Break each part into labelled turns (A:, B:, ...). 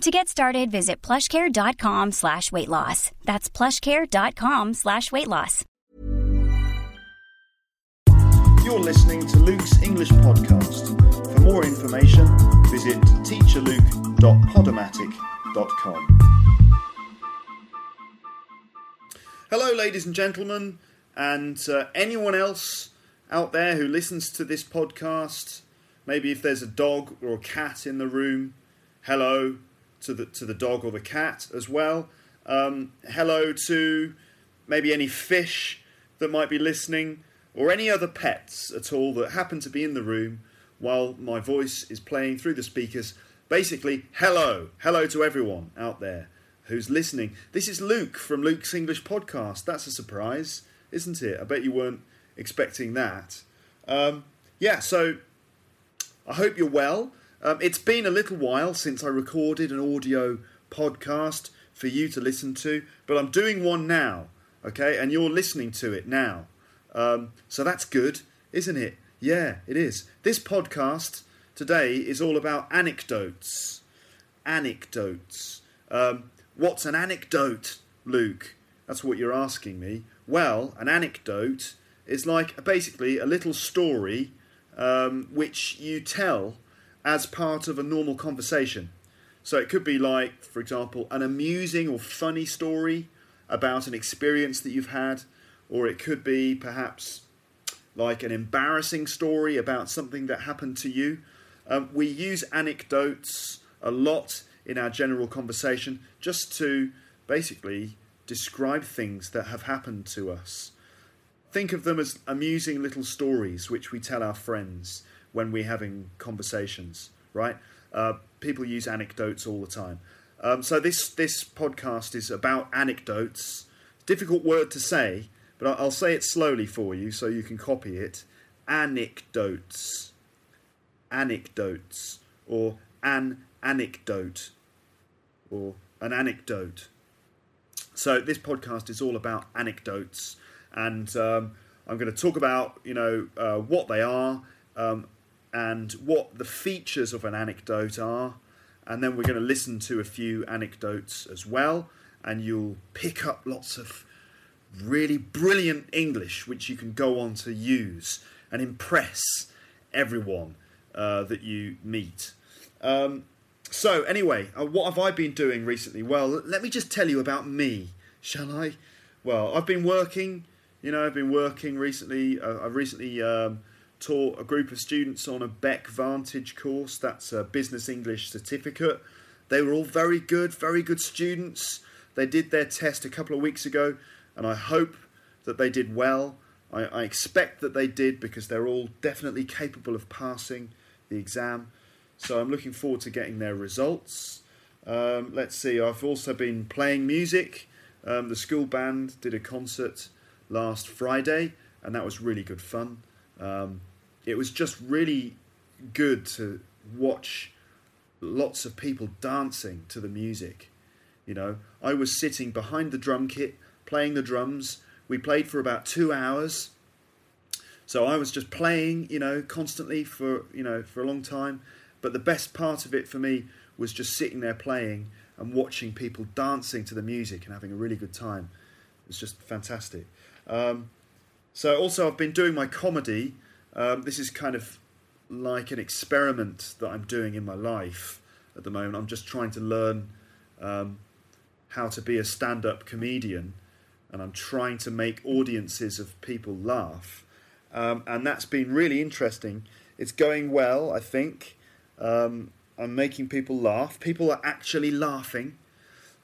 A: To get started, visit plushcare.com slash weight loss. That's plushcare.com slash weight loss.
B: You're listening to Luke's English Podcast. For more information, visit teacherluke.podomatic.com. Hello, ladies and gentlemen, and uh, anyone else out there who listens to this podcast. Maybe if there's a dog or a cat in the room, hello to the to the dog or the cat as well. Um, hello to maybe any fish that might be listening, or any other pets at all that happen to be in the room while my voice is playing through the speakers. Basically, hello, hello to everyone out there who's listening. This is Luke from Luke's English Podcast. That's a surprise, isn't it? I bet you weren't expecting that. Um, yeah, so I hope you're well. Um, it's been a little while since I recorded an audio podcast for you to listen to, but I'm doing one now, okay? And you're listening to it now. Um, so that's good, isn't it? Yeah, it is. This podcast today is all about anecdotes. Anecdotes. Um, what's an anecdote, Luke? That's what you're asking me. Well, an anecdote is like basically a little story um, which you tell as part of a normal conversation. So it could be like, for example, an amusing or funny story about an experience that you've had, or it could be perhaps like an embarrassing story about something that happened to you. Um, we use anecdotes a lot in our general conversation just to basically describe things that have happened to us. Think of them as amusing little stories which we tell our friends when we're having conversations, right? Uh, people use anecdotes all the time. Um, so this this podcast is about anecdotes. Difficult word to say, but I'll say it slowly for you so you can copy it. Anecdotes, anecdotes, or an anecdote, or an anecdote. So this podcast is all about anecdotes, and um, I'm going to talk about you know uh, what they are, um, and what the features of an anecdote are, and then we're going to listen to a few anecdotes as well, and you'll pick up lots of really brilliant English which you can go on to use and impress everyone uh, that you meet. Um, so, anyway, uh, what have I been doing recently? Well, let me just tell you about me, shall I? Well, I've been working, you know, I've been working recently. Uh, I've recently um, taught a group of students on a BEC Vantage course. That's a business English certificate. They were all very good, very good students. They did their test a couple of weeks ago, and I hope that they did well. I, I expect that they did because they're all definitely capable of passing the exam. So I'm looking forward to getting their results. Um, let's see, I've also been playing music. Um, the school band did a concert last Friday, and that was really good fun. Um, it was just really good to watch lots of people dancing to the music. You know, I was sitting behind the drum kit playing the drums. We played for about two hours. So I was just playing, you know, constantly for, you know, for a long time. But the best part of it for me was just sitting there playing and watching people dancing to the music and having a really good time. It was just fantastic. Um, so also I've been doing my comedy um, this is kind of like an experiment that I'm doing in my life at the moment. I'm just trying to learn um, how to be a stand up comedian, and I'm trying to make audiences of people laugh. Um, and that's been really interesting. It's going well, I think. Um, I'm making people laugh. People are actually laughing,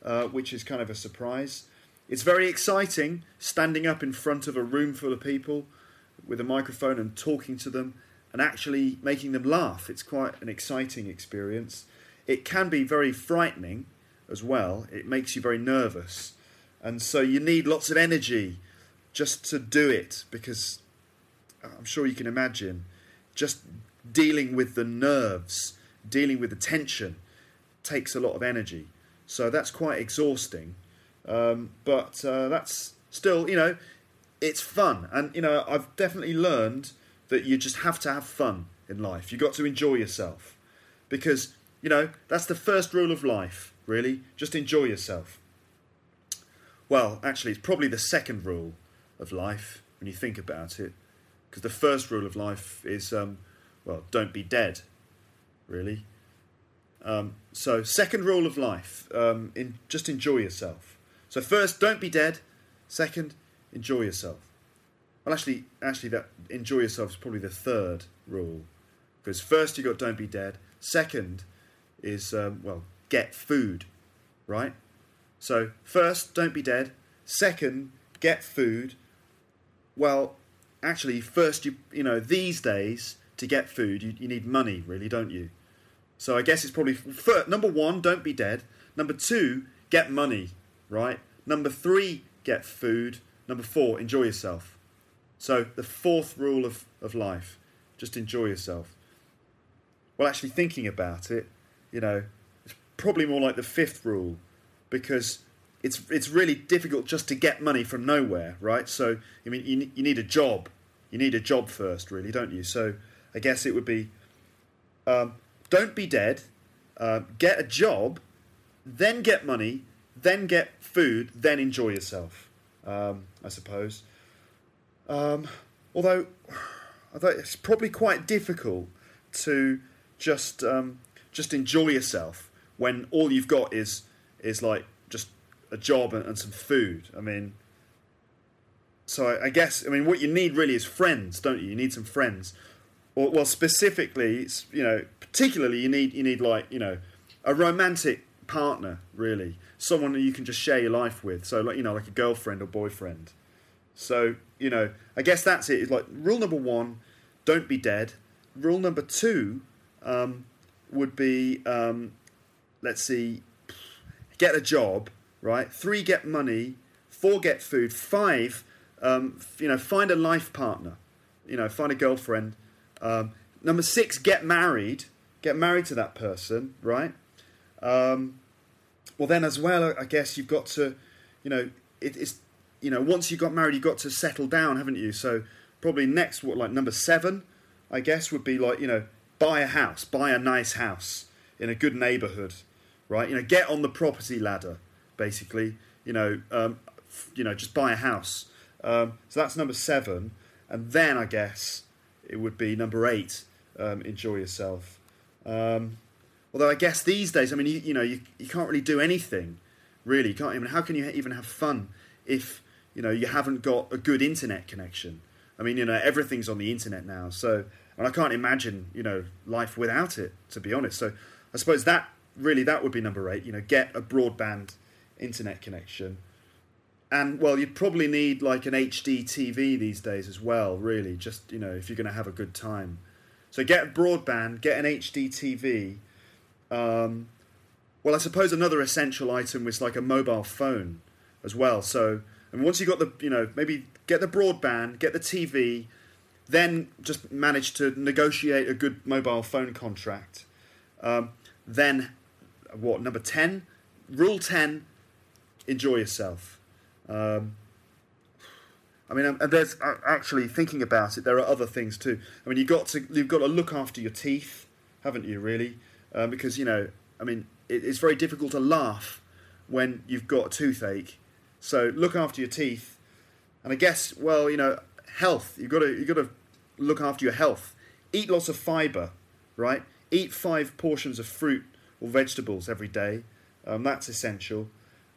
B: uh, which is kind of a surprise. It's very exciting standing up in front of a room full of people with a microphone and talking to them and actually making them laugh. It's quite an exciting experience. It can be very frightening as well. It makes you very nervous. And so you need lots of energy just to do it because I'm sure you can imagine just dealing with the nerves, dealing with the tension takes a lot of energy. So that's quite exhausting. Um, but uh, that's still, you know, it's fun. And, you know, I've definitely learned that you just have to have fun in life. You've got to enjoy yourself. Because, you know, that's the first rule of life, really. Just enjoy yourself. Well, actually, it's probably the second rule of life when you think about it. Because the first rule of life is, um, well, don't be dead, really. Um, so, second rule of life, um, in, just enjoy yourself. So, first, don't be dead. Second, enjoy yourself. Well, actually, actually, that enjoy yourself is probably the third rule, because first you got don't be dead. Second is um, well, get food, right? So first, don't be dead. Second, get food. Well, actually, first you you know these days to get food you, you need money, really, don't you? So I guess it's probably first, number one, don't be dead. Number two, get money, right? Number three, get food. Number four, enjoy yourself. So the fourth rule of, of life, just enjoy yourself. Well, actually, thinking about it, you know, it's probably more like the fifth rule because it's it's really difficult just to get money from nowhere, right? So I mean, you you need a job. You need a job first, really, don't you? So I guess it would be um, don't be dead, uh, get a job, then get money, then get food, then enjoy yourself. Um, I suppose. Um, although, although it's probably quite difficult to just um, just enjoy yourself when all you've got is is like just a job and, and some food. I mean, so I, I, guess I mean what you need really is friends, don't you? You need some friends. Or, well, specifically, you know, particularly you need you need like you know a romantic partner, really, someone that you can just share your life with. So like you know like a girlfriend or boyfriend. So you know, I guess that's it. It's like rule number one: don't be dead. Rule number two um, would be um, let's see, get a job. Right. Three, get money. Four, get food. Five, um, you know, find a life partner. You know, find a girlfriend. Um, number six, get married get married to that person, right? Um, well, then as well, I guess you've got to, you know, it, it's, you know, once you got married, you've got to settle down, haven't you? So probably next, what like number seven, I guess, would be like, you know, buy a house, buy a nice house in a good neighbourhood, right? You know, get on the property ladder, basically. You know, um, you know, just buy a house. Um, so that's number seven, and then I guess it would be number eight. Um, enjoy yourself. Um, although I guess these days, I mean, you, you know, you, you can't really do anything, really. You can't even. How can you even have fun if you know you haven't got a good internet connection? I mean, you know, everything's on the internet now, so and I can't imagine you know life without it. To be honest, so I suppose that really that would be number eight. You know, get a broadband internet connection. And well, you'd probably need like an HD TV these days as well, really, just you know, if you're going to have a good time. So get broadband, get an HD TV. Um, well, I suppose another essential item was like a mobile phone as well. So, and once you got the, you know, maybe get the broadband, get the TV, then just manage to negotiate a good mobile phone contract. Um, then, what number ten? Rule ten: enjoy yourself. Um, I mean, and there's actually thinking about it. There are other things too. I mean, you got to you've got to look after your teeth, haven't you? Really, um, because you know, I mean, it, it's very difficult to laugh when you've got a toothache. So look after your teeth, and I guess, well, you know, health. You've got to you've got to look after your health. Eat lots of fibre, right? Eat five portions of fruit or vegetables every day. Um, that's essential.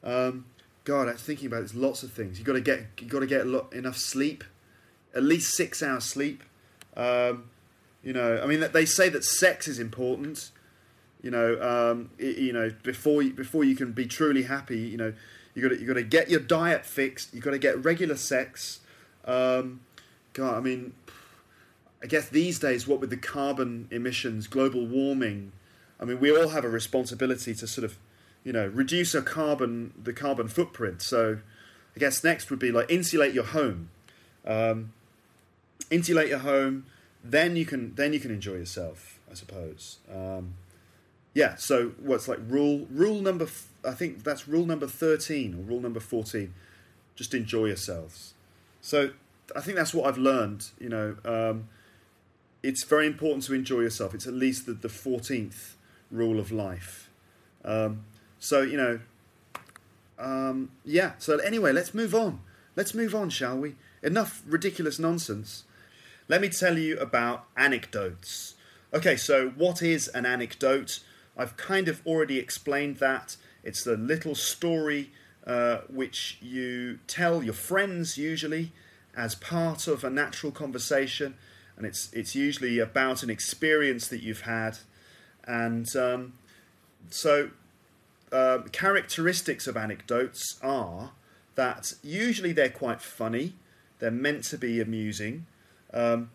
B: Um, God, I'm thinking about this. Lots of things. You got to get you got to get lot, enough sleep, at least six hours sleep. Um, you know, I mean, they say that sex is important. You know, um, it, you know before you, before you can be truly happy. You know, you got you got to get your diet fixed. You got to get regular sex. Um, God, I mean, I guess these days, what with the carbon emissions, global warming, I mean, we all have a responsibility to sort of you know, reduce our carbon, the carbon footprint. So, I guess next would be like insulate your home. Um, insulate your home, then you can then you can enjoy yourself, I suppose. Um, yeah. So what's like rule rule number? I think that's rule number thirteen or rule number fourteen. Just enjoy yourselves. So I think that's what I've learned. You know, um, it's very important to enjoy yourself. It's at least the fourteenth rule of life. Um, so you know, um, yeah. So anyway, let's move on. Let's move on, shall we? Enough ridiculous nonsense. Let me tell you about anecdotes. Okay, so what is an anecdote? I've kind of already explained that. It's the little story uh, which you tell your friends usually as part of a natural conversation, and it's it's usually about an experience that you've had, and um, so uh, characteristics of anecdotes are that usually they're quite funny, they're meant to be amusing, um,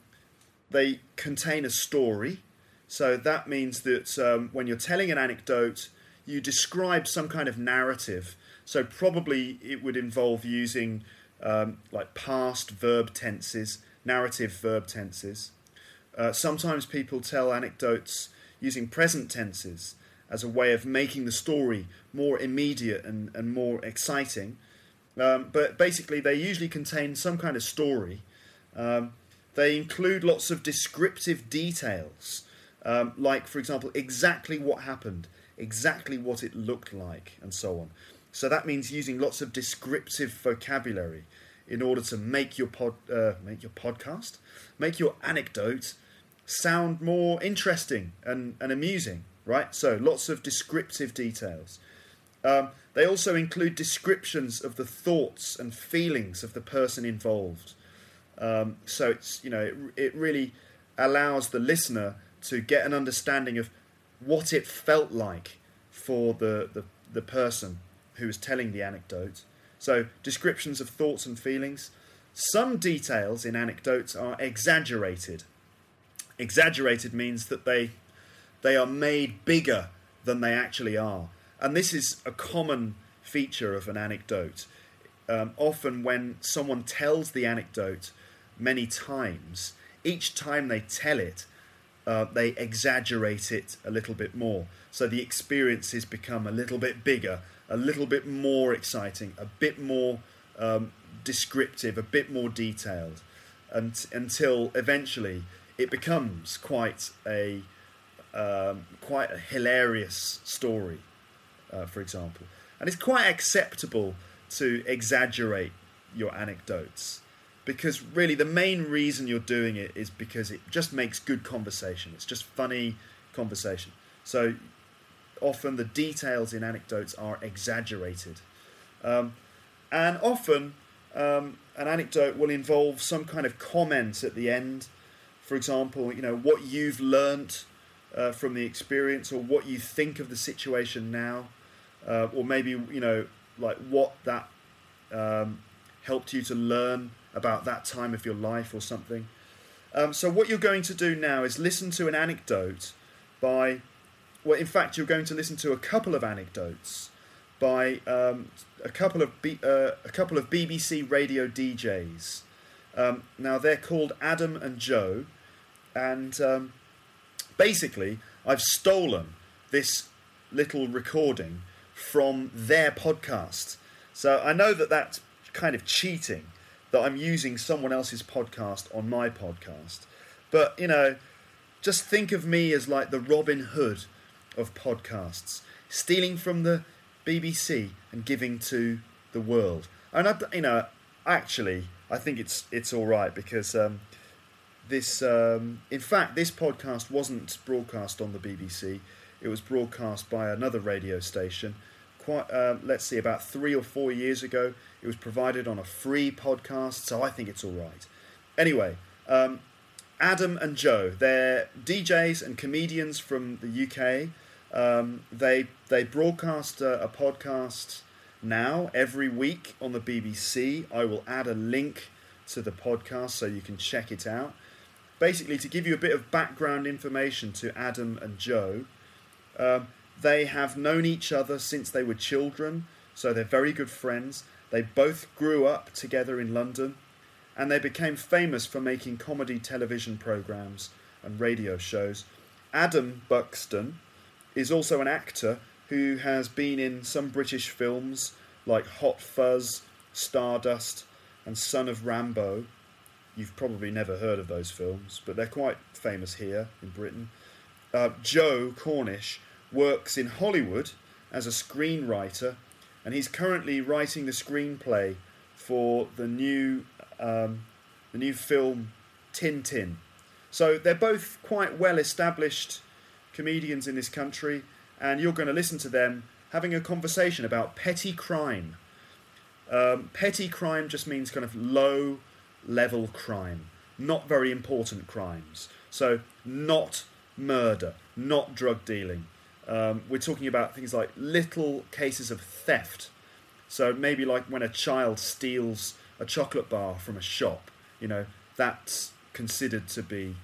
B: they contain a story. So that means that um, when you're telling an anecdote, you describe some kind of narrative. So probably it would involve using um, like past verb tenses, narrative verb tenses. Uh, sometimes people tell anecdotes using present tenses as a way of making the story more immediate and, and more exciting. Um, but basically, they usually contain some kind of story. Um, they include lots of descriptive details, um, like, for example, exactly what happened, exactly what it looked like, and so on. So that means using lots of descriptive vocabulary in order to make your pod, uh, make your podcast, make your anecdote sound more interesting and, and amusing, right? So lots of descriptive details. Um, they also include descriptions of the thoughts and feelings of the person involved. Um, so it's you know it, it really allows the listener to get an understanding of what it felt like for the, the, the person who was telling the anecdote. So descriptions of thoughts and feelings. Some details in anecdotes are exaggerated. Exaggerated means that they they are made bigger than they actually are. And this is a common feature of an anecdote. Um, often, when someone tells the anecdote many times, each time they tell it, uh, they exaggerate it a little bit more. So the experiences become a little bit bigger, a little bit more exciting, a bit more um, descriptive, a bit more detailed, and, until eventually it becomes quite a um, quite a hilarious story, uh, for example. And it's quite acceptable to exaggerate your anecdotes because really the main reason you're doing it is because it just makes good conversation. It's just funny conversation. So often the details in anecdotes are exaggerated. Um, and often um, an anecdote will involve some kind of comment at the end. For example, you know, what you've learnt uh, from the experience or what you think of the situation now. Uh, or maybe, you know, like what that um, helped you to learn about that time of your life or something. Um, so, what you're going to do now is listen to an anecdote by, well, in fact, you're going to listen to a couple of anecdotes by um, a couple of B, uh, a couple of BBC radio DJs. Um, now they're called Adam and Joe, and um, basically, I've stolen this little recording from their podcast. So I know that that's kind of cheating that I'm using someone else's podcast on my podcast. But, you know, just think of me as like the Robin Hood of podcasts, stealing from the BBC and giving to the world. And I, you know, actually, I think it's it's all right because um, this, um, in fact, this podcast wasn't broadcast on the BBC. It was broadcast by another radio station. Quite, uh, let's see, about three or four years ago. It was provided on a free podcast, so I think it's all right. Anyway, um, Adam and Joe, they're DJs and comedians from the UK. Um, they they broadcast a, a, podcast now every week on the BBC. I will add a link to the podcast so you can check it out. Basically, to give you a bit of background information to Adam and Joe, um, they have known each other since they were children, so they're very good friends. They both grew up together in London, and they became famous for making comedy television programs and radio shows. Adam Buxton is also an actor who has been in some British films like Hot Fuzz, Stardust, and Son of Rambow. You've probably never heard of those films, but they're quite famous here in Britain. Uh, Joe Cornish works in Hollywood as a screenwriter, and he's currently writing the screenplay for the new um, the new film Tintin. So they're both quite well established comedians in this country, and you're going to listen to them having a conversation about petty crime. Um, petty crime just means kind of low level crime, not very important crimes. So, not murder, not drug dealing. Um, we're talking about things like little cases of theft. So, maybe like when a child steals a chocolate bar from a shop, you know, that's considered to be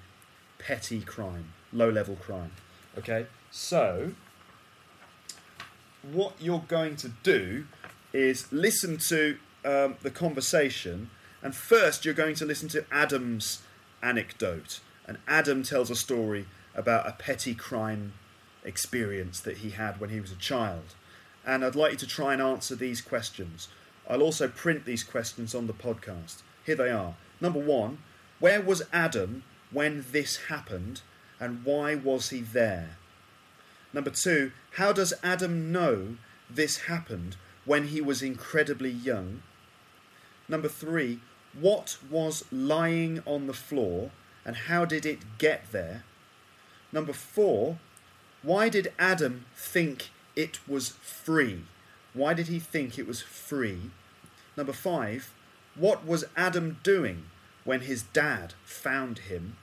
B: petty crime, low level crime. Okay, so what you're going to do is listen to um, the conversation, and first you're going to listen to Adam's anecdote. And Adam tells a story about a petty crime experience that he had when he was a child. And I'd like you to try and answer these questions. I'll also print these questions on the podcast. Here they are. Number one, where was Adam when this happened, and why was he there? Number two, how does Adam know this happened when he was incredibly young? Number three, what was lying on the floor and how did it get there? Number four, why did Adam think it was free? Why did he think it was free? Number five, what was Adam doing when his dad found him?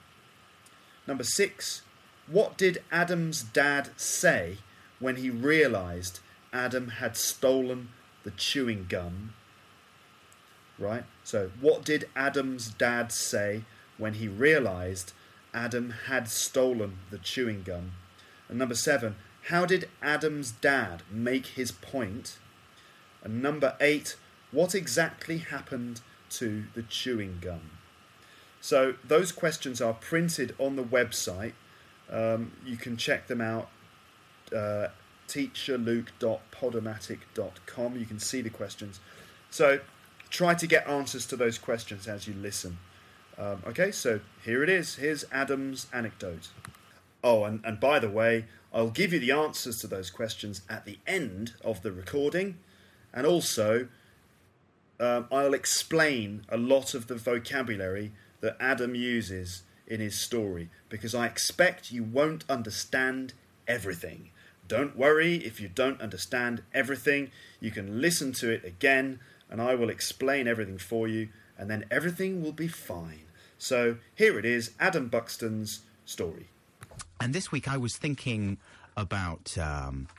B: Number six, what did Adam's dad say when he realised Adam had stolen the chewing gum? Right? So, what did Adam's dad say when he realised Adam had stolen the chewing gum? And number seven, how did Adam's dad make his point? And number eight, what exactly happened to the chewing gum? So, those questions are printed on the website um, you can check them out. Uh, teacherluke.podomatic.com. You can see the questions. So try to get answers to those questions as you listen. Um, okay, so here it is. Here's Adam's anecdote. Oh, and, and by the way, I'll give you the answers to those questions at the end of the recording, and also um, I'll explain a lot of the vocabulary that Adam uses in his story because I expect you won't understand everything. Don't worry if you don't understand everything. You can listen to it again and I will explain everything for you and then everything will be fine. So here it is Adam Buxton's story.
C: And this week I was thinking about um,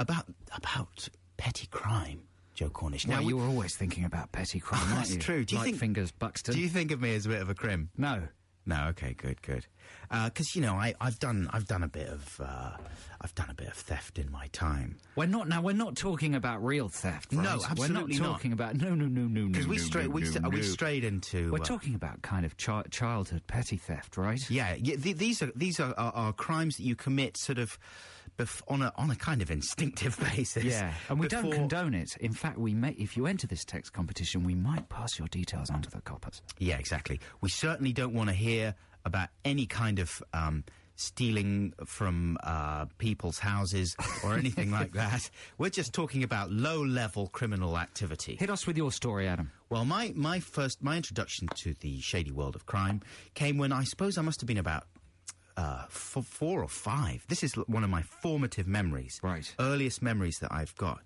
C: about about petty crime. Joe Cornish.
D: Now, well, you were always thinking about petty crime,
C: oh, that's
D: you?
C: true.
D: Do you think fingers Buxton?
C: Do you think of me as a bit of a crim?
D: No.
C: No, okay, good, good. Because uh, you know, I, have done, I've done a bit of, uh, I've done a bit of theft in my time.
D: We're not now. We're not talking about real theft. Right?
C: No, absolutely
D: We're not talking about no, no, no, no, no.
C: Because we strayed,
D: no,
C: we, st-
D: no.
C: we strayed into.
D: We're
C: uh,
D: talking about kind of chi- childhood petty theft, right?
C: Yeah, yeah th- these are these are, are, are crimes that you commit sort of. Bef- on a on a kind of instinctive basis,
D: Yeah, and we don't condone it. In fact, we may, if you enter this text competition, we might pass your details on to the coppers.
C: Yeah, exactly. We certainly don't want to hear about any kind of um, stealing from uh, people's houses or anything like that. We're just talking about low-level criminal activity.
D: Hit us with your story, Adam.
C: Well, my, my first my introduction to the shady world of crime came when I suppose I must have been about uh, f- four or five. This is one of my formative memories,
D: Right.
C: Earliest memories that I've got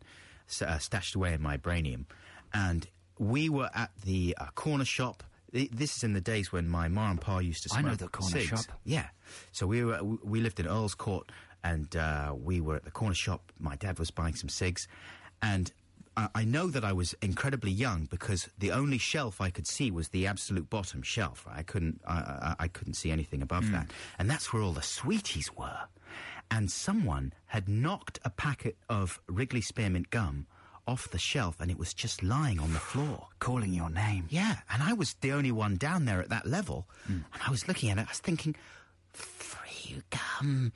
C: uh, stashed away in my brainium, and we were at the uh, corner shop. This is in the days when my ma and pa used to smoke.
D: I know the corner
C: cigs.
D: shop.
C: Yeah, so we were we- we lived in Earl's Court, and uh, we were at the corner shop. My dad was buying some cigs, and I I know that I was incredibly young because the only shelf I could see was the absolute bottom shelf. I couldn't, I, I, I couldn't see anything above
D: Hmm.
C: that, and that's where all the sweeties were. And someone had knocked a packet of Wrigley Spearmint gum off the shelf and it was just lying on the floor.
D: Calling your name.
C: Yeah, and I was the only one down there at that level. And I was looking at it, I was thinking, free gum,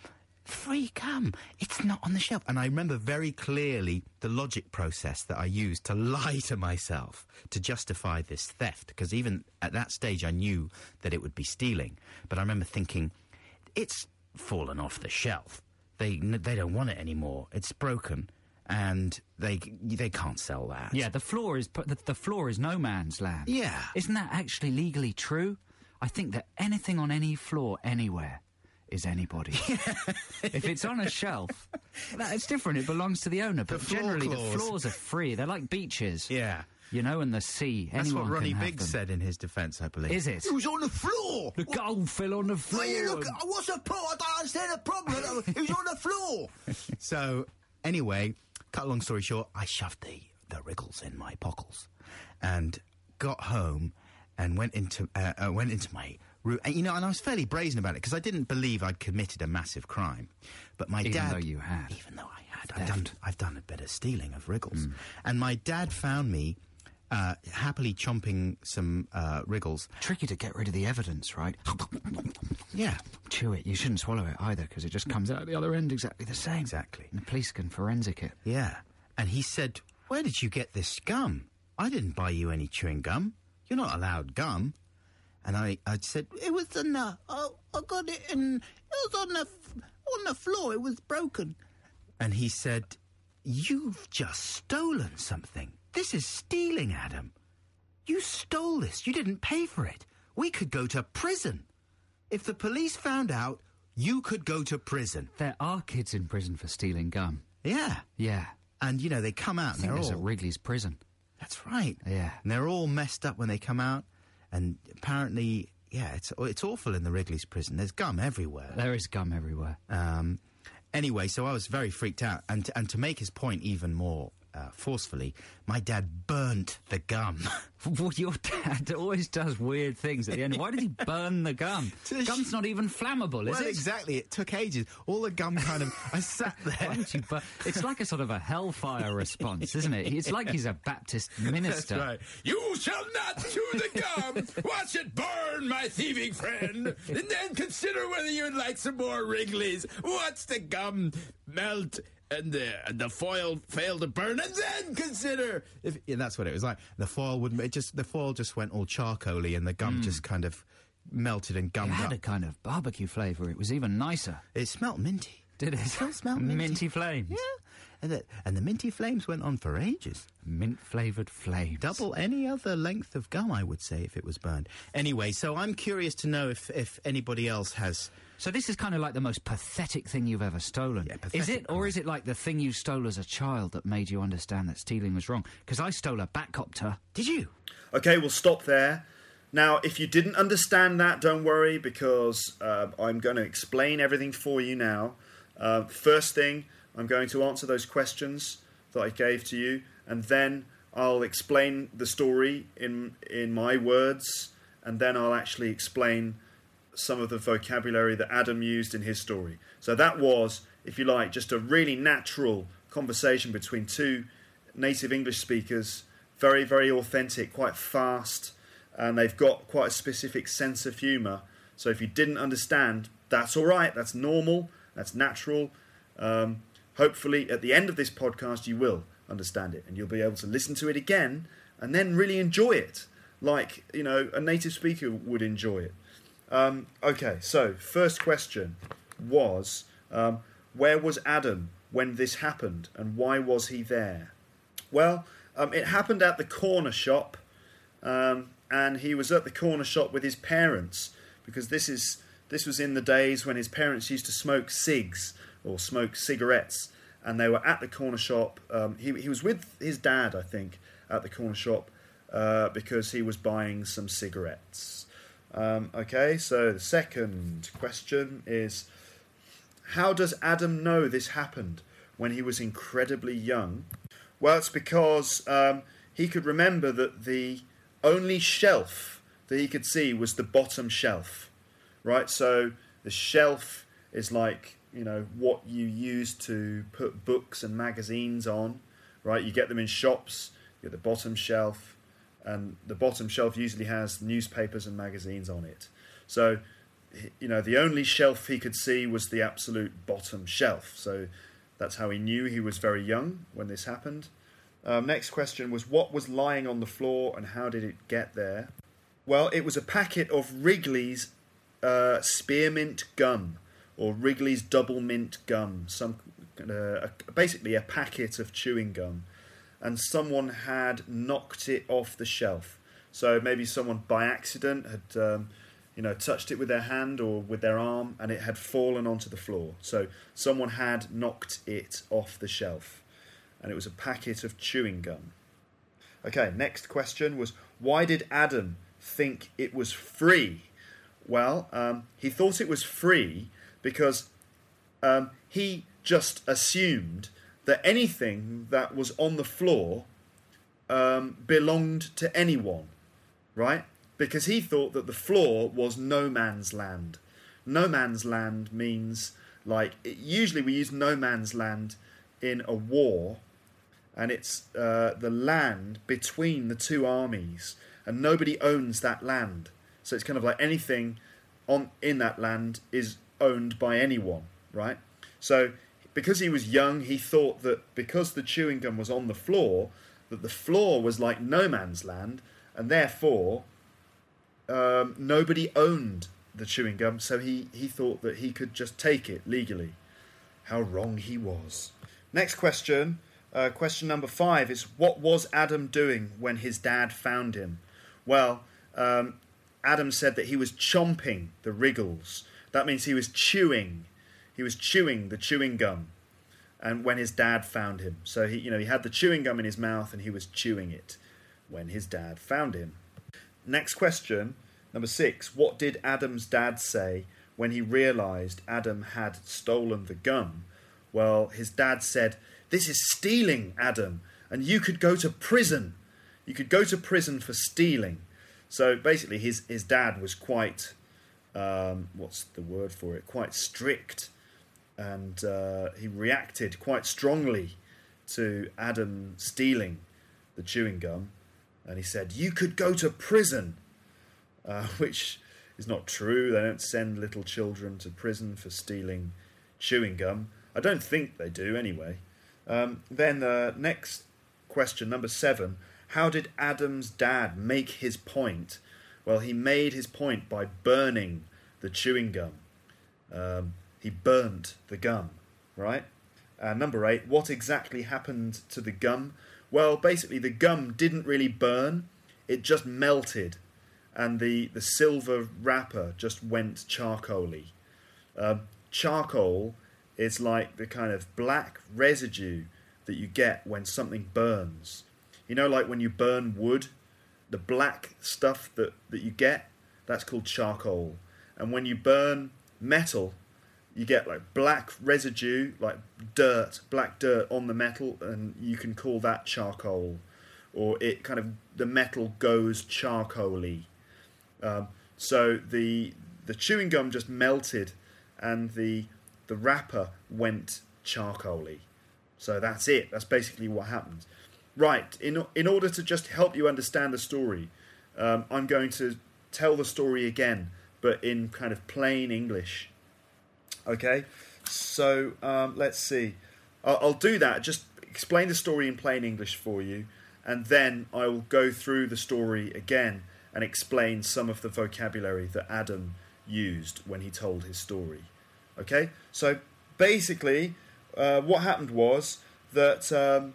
C: free gum. It's not on the shelf. And I remember very clearly the logic process that I used to lie to myself to justify this theft. Because even at that stage, I knew that it would be stealing. But I remember thinking, it's fallen off the shelf. They, they don't want it anymore. It's broken. And they they can't sell that.
D: Yeah, the floor is the, the floor is no man's land.
C: Yeah.
D: Isn't that actually legally true? I think that anything on any floor anywhere is anybody. if it's on a shelf, it's different. It belongs to the owner. But
C: floor
D: generally,
C: clause.
D: the floors are free. They're like beaches.
C: Yeah.
D: You know, and the sea.
C: That's
D: Anyone
C: what Ronnie Biggs
D: them.
C: said in his defence, I believe.
D: Is it?
C: It was on the floor.
D: The gold fell on the floor.
C: Well, look, what's the point? I don't understand the problem. it was on the floor. So, anyway, cut a long story short, I shoved the, the wriggles in my pockles and got home and went into uh, uh, went into my room. And, you know, and I was fairly brazen about it because I didn't believe I'd committed a massive crime. But my dad
D: Even
C: dad,
D: though you had.
C: even though I had, I've done, I've done a bit of stealing of wriggles, and my dad found me. Uh, happily chomping some uh, wriggles.
D: Tricky to get rid of the evidence, right?
C: Yeah,
D: Chew it. You shouldn't swallow it either because it just comes out at the other end exactly the same.
C: Exactly.
D: And the police can forensic it.
C: Yeah. And he said, Where did you get this gum? I didn't buy you any chewing gum. You're not allowed gum. And I, I said, It was in the. Oh, I got it in. It was on the, on the floor. It was broken. And he said, You've just stolen something. This is stealing, Adam. You stole this. You didn't pay for it. We could go to prison. If the police found out, you could go to prison.
D: There are kids in prison for stealing gum.
C: Yeah.
D: Yeah.
C: And, you know, they come out
D: I
C: and they're
D: there's
C: all.
D: a Wrigley's prison.
C: That's right.
D: Yeah.
C: And they're all messed up when they come out. And apparently, yeah, it's it's awful in the Wrigley's prison. There's gum everywhere.
D: There is gum everywhere.
C: Um, anyway, so I was very freaked out. And and to make his point even more uh, forcefully, my dad burnt the gum.
D: Well, your dad always does weird things at the end. Why did he burn the gum? Gum's not even flammable, is
C: well,
D: it?
C: exactly. It took ages. All the gum kind of. I sat there.
D: don't you bur- it's like a sort of a hellfire response, isn't it? It's like he's a Baptist minister.
C: Right. You shall not chew the gum. Watch it burn, my thieving friend. And then consider whether you'd like some more Wrigley's. Watch the gum melt and the, and the foil failed to burn, and then consider if. And that's what it was like. The foil would it just the foil just went all charcoaly, and the gum mm. just kind of melted and gummed.
D: It had
C: up.
D: a kind of barbecue flavour. It was even nicer.
C: It smelt minty.
D: Did it? it?
C: Still smelled minty.
D: minty flames.
C: Yeah, and the, and the minty flames went on for ages.
D: Mint flavoured flames.
C: Double any other length of gum, I would say, if it was burned. Anyway, so I'm curious to know if, if anybody else has.
D: So this is kind of like the most pathetic thing you've ever stolen.
C: Yeah,
D: is it, or is it like the thing you stole as a child that made you understand that stealing was wrong? Because I stole a Batcopter.
C: Did you?
B: Okay, we'll stop there. Now, if you didn't understand that, don't worry because uh, I'm going to explain everything for you now. Uh, first thing, I'm going to answer those questions that I gave to you, and then I'll explain the story in in my words, and then I'll actually explain some of the vocabulary that Adam used in his story. So that was, if you like, just a really natural conversation between two native English speakers, very, very authentic, quite fast, and they've got quite a specific sense of humour. So if you didn't understand, that's all right, that's normal, that's natural. Um, hopefully, at the end of this podcast, you will understand it and you'll be able to listen to it again and then really enjoy it like, you know, a native speaker would enjoy it. Um, okay, so first question was um, where was Adam when this happened and why was he there? Well, um, it happened at the corner shop, um, and he was at the corner shop with his parents because this is this was in the days when his parents used to smoke cigs or smoke cigarettes, and they were at the corner shop. Um, he he was with his dad, I think, at the corner shop uh, because he was buying some cigarettes. Um, okay, so the second question is How does Adam know this happened when he was incredibly young? Well, it's because um, he could remember that the only shelf that he could see was the bottom shelf, right? So the shelf is like, you know, what you use to put books and magazines on, right? You get them in shops. You get the bottom shelf, and the bottom shelf usually has newspapers and magazines on it. So, you know, the only shelf he could see was the absolute bottom shelf. So that's how he knew he was very young when this happened. Um, next question was what was lying on the floor and how did it get there? Well, it was a packet of Wrigley's uh, spearmint gum or Wrigley's Doublemint gum, some uh, basically a packet of chewing gum, and someone had knocked it off the shelf. So maybe someone by accident had, um, you know, touched it with their hand or with their arm, and it had fallen onto the floor. So someone had knocked it off the shelf, and it was a packet of chewing gum. Okay, next question was why did Adam think it was free? Well, um, he thought it was free because um, he just assumed that anything that was on the floor um, belonged to anyone, right? Because he thought that the floor was no man's land. No man's land means like usually we use no man's land in a war, and it's uh, the land between the two armies, and nobody owns that land. So it's kind of like anything on in that land is owned by anyone, right? So because he was young, he thought that because the chewing gum was on the floor, that the floor was like no man's land, and therefore um, nobody owned the chewing gum. So he, he thought that he could just take it legally. How wrong he was. Next question, uh, question number five is what was Adam doing when his dad found him? Well, um, Adam said that he was chomping the wriggles. That means he was chewing. He was chewing the chewing gum. And when his dad found him. So he you know he had the chewing gum in his mouth and he was chewing it when his dad found him. Next question, number 6. What did Adam's dad say when he realized Adam had stolen the gum? Well, his dad said, "This is stealing, Adam, and you could go to prison. You could go to prison for stealing." So basically, his, his dad was quite um, what's the word for it? Quite strict, and uh, he reacted quite strongly to Adam stealing the chewing gum, and he said, "You could go to prison," uh, which is not true. They don't send little children to prison for stealing chewing gum. I don't think they do, anyway. Um, then the next question, number seven: How did Adam's dad make his point? Well, he made his point by burning the chewing gum. Um, he burnt the gum, right? Uh, number eight, what exactly happened to the gum? Well, basically, the gum didn't really burn, it just melted, and the, the silver wrapper just went charcoaly. Um, charcoal is like the kind of black residue that you get when something burns. You know, like when you burn wood, the black stuff that, that you get, that's called charcoal. And when you burn metal, you get like black residue, like dirt, black dirt on the metal, and you can call that charcoal. Or it kind of, the metal goes charcoaly. Um, so the the chewing gum just melted and the the wrapper went charcoaly. So that's it. That's basically what happens. Right. In in order to just help you understand the story, um, I'm going to tell the story again, but in kind of plain English. Okay. So um, let's see. I'll, I'll do that. Just explain the story in plain English for you, and then I will go through the story again and explain some of the vocabulary that Adam used when he told his story. Okay. So basically, uh, what happened was that. Um,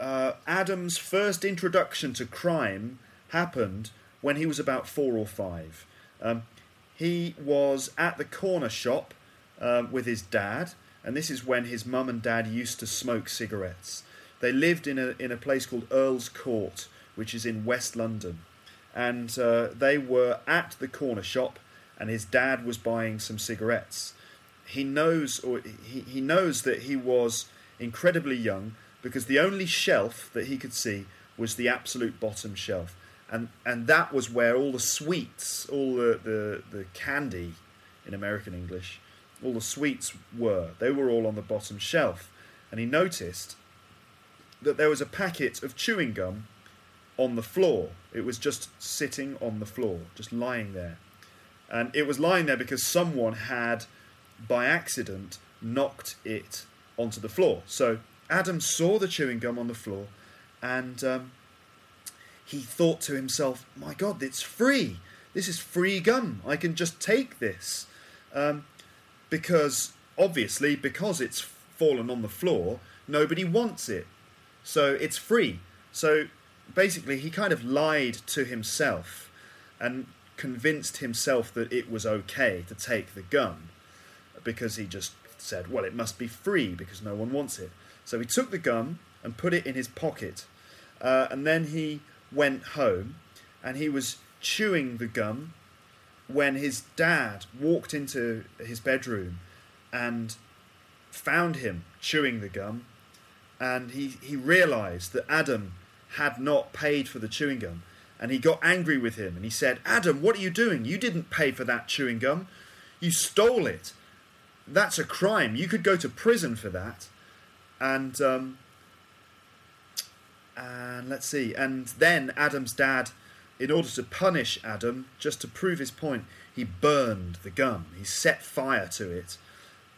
B: uh, Adam's first introduction to crime happened when he was about four or five. Um, he was at the corner shop um, with his dad, and this is when his mum and dad used to smoke cigarettes. They lived in a in a place called Earl's Court, which is in West London, and uh, they were at the corner shop, and his dad was buying some cigarettes. He knows, or he, he knows that he was incredibly young because the only shelf that he could see was the absolute bottom shelf. And, and that was where all the sweets, all the, the, the candy in American English, all the sweets were. They were all on the bottom shelf. And he noticed that there was a packet of chewing gum on the floor. It was just sitting on the floor, just lying there. And it was lying there because someone had, by accident, knocked it onto the floor. So Adam saw the chewing gum on the floor and um, he thought to himself, My God, it's free. This is free gum. I can just take this. Um, because, obviously, because it's fallen on the floor, nobody wants it. So it's free. So basically, he kind of lied to himself and convinced himself that it was okay to take the gum because he just said, well, it must be free because no one wants it. So he took the gum and put it in his pocket. Uh, and then he went home and he was chewing the gum when his dad walked into his bedroom and found him chewing the gum. And he, he realized that Adam had not paid for the chewing gum. And he got angry with him and he said, Adam, what are you doing? You didn't pay for that chewing gum. You stole it. That's a crime. You could go to prison for that. And um, and let's see. And then Adam's dad, in order to punish Adam, just to prove his point, he burned the gum. He set fire to it.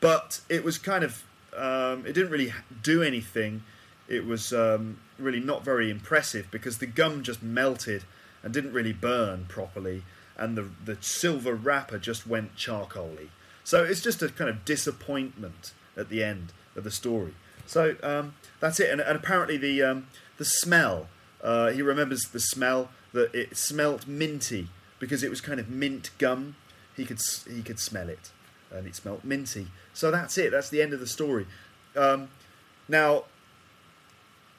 B: But it was kind of, um, it didn't really do anything. It was um, really not very impressive because the gum just melted and didn't really burn properly. And the, the silver wrapper just went charcoaly. So it's just a kind of disappointment at the end of the story. So um, that's it. And, and apparently the um, the smell. Uh, he remembers the smell that it smelt minty because it was kind of mint gum. He could he could smell it, and it smelt minty. So that's it. That's the end of the story. Um, now,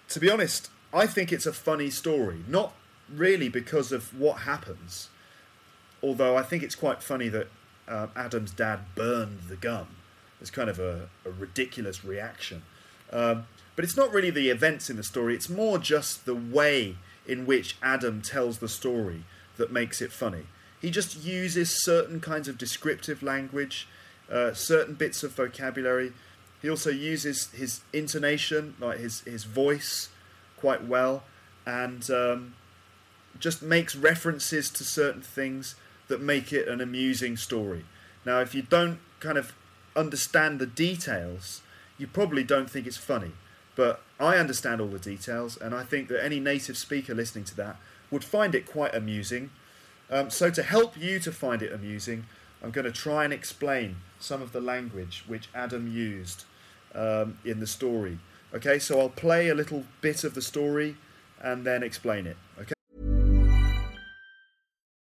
B: to be honest, I think it's a funny story. Not really because of what happens, although I think it's quite funny that uh, Adam's dad burned the gum. It's kind of a, a ridiculous reaction. Um, but it's not really the events in the story, it's more just the way in which Adam tells the story that makes it funny. He just uses certain kinds of descriptive language, uh, certain bits of vocabulary. He also uses his intonation, like his, his voice, quite well, and um, just makes references to certain things that make it an amusing story. Now, if you don't kind of understand the details, you probably don't think it's funny. But I understand all the details, and I think that any native speaker listening to that would find it quite amusing. Um, so, to help you to find it amusing, I'm going to try and explain some of the language which Adam used um, in the story. Okay, so I'll play a little bit of the story and then explain it. Okay.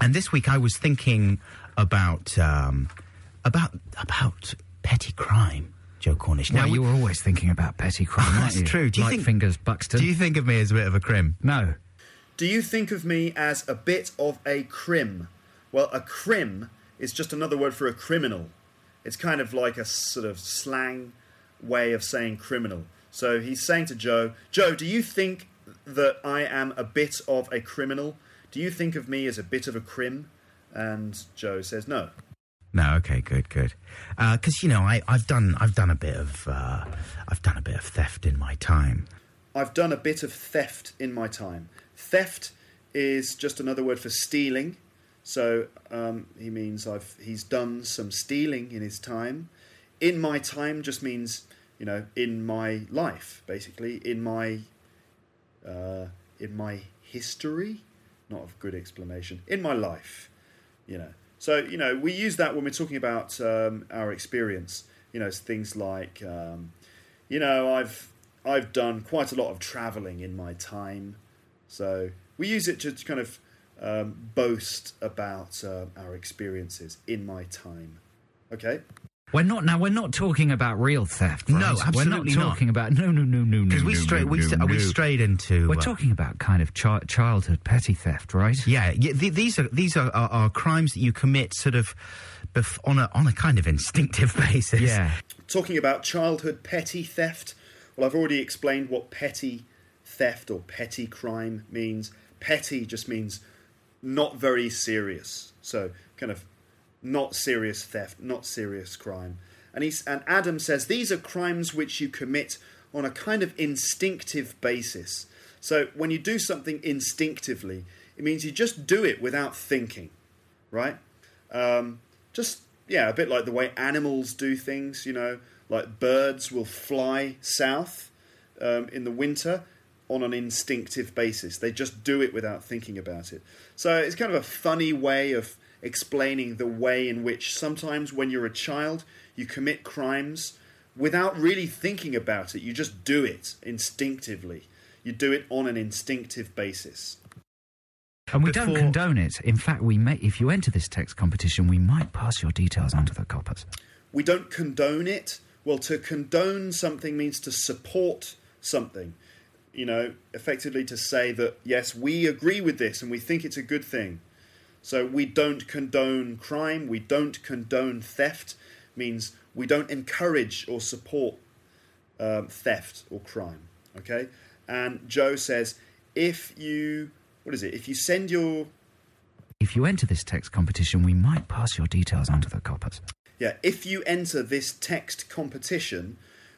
C: And this week I was thinking about um, about about petty crime. Joe Cornish.
D: Now,
C: we-
D: you were always thinking about petty crime,
C: That's
D: weren't you?
C: true. Do you
D: like
C: think-
D: Fingers Buxton?
C: Do you think of me as a bit of a crim?
D: No.
B: Do you think of me as a bit of a crim? Well, a crim is just another word for a criminal. It's kind of like a sort of slang way of saying criminal. So he's saying to Joe, Joe, do you think that I am a bit of a criminal? Do you think of me as a bit of a crim? And Joe says no.
C: No. Okay. Good. Good. Because you know I, I've done I've done a bit of uh, I've done a bit of theft in my time.
B: I've done a bit of theft in my time. Theft is just another word for stealing. So um, he means I've he's done some stealing in his time. in my time just means you know in my life, basically in my uh, in my history. Not a good explanation. In my life, you know. So you know we use that when we're talking about um, our experience. You know, it's things like um, you know I've I've done quite a lot of traveling in my time, so we use it to kind of um, boast about uh, our experiences in my time. Okay.
D: We're not now. We're not talking about real theft. Right?
C: No, absolutely
D: We're not
C: not.
D: talking about no, no, no, no, no.
C: Because we
D: no,
C: strayed,
D: no,
C: we,
D: no,
C: st- we
D: no.
C: strayed into.
D: We're
C: uh,
D: talking about kind of chi- childhood petty theft, right?
C: Yeah, yeah th- these are these are, are, are crimes that you commit sort of bef- on a on a kind of instinctive basis.
D: Yeah.
B: talking about childhood petty theft. Well, I've already explained what petty theft or petty crime means. Petty just means not very serious. So, kind of not serious theft, not serious crime. And he's and Adam says these are crimes which you commit on a kind of instinctive basis. So, when you do something instinctively, it means you just do it without thinking, right? Um, just yeah, a bit like the way animals do things. You know, like birds will fly south um, in the winter on an instinctive basis. They just do it without thinking about it. So it's kind of a funny way of explaining the way in which sometimes when you're a child you commit crimes without really thinking about it. You just do it instinctively. You do it on an instinctive basis.
D: And we don't condone it. In fact, we may, if you enter this text competition, we might pass your details on to the coppers.
B: we don't condone it. Well, to condone something means to support something. You know, effectively to say that, yes, we agree with this and we think it's a good thing. So we don't condone crime, we don't condone theft, means we don't encourage or support um, theft or crime. Okay? And Joe says, if you, what is it, if you send your
D: If you enter this text competition, we might pass your details on to the coppers.
B: Yeah, if you enter this text competition,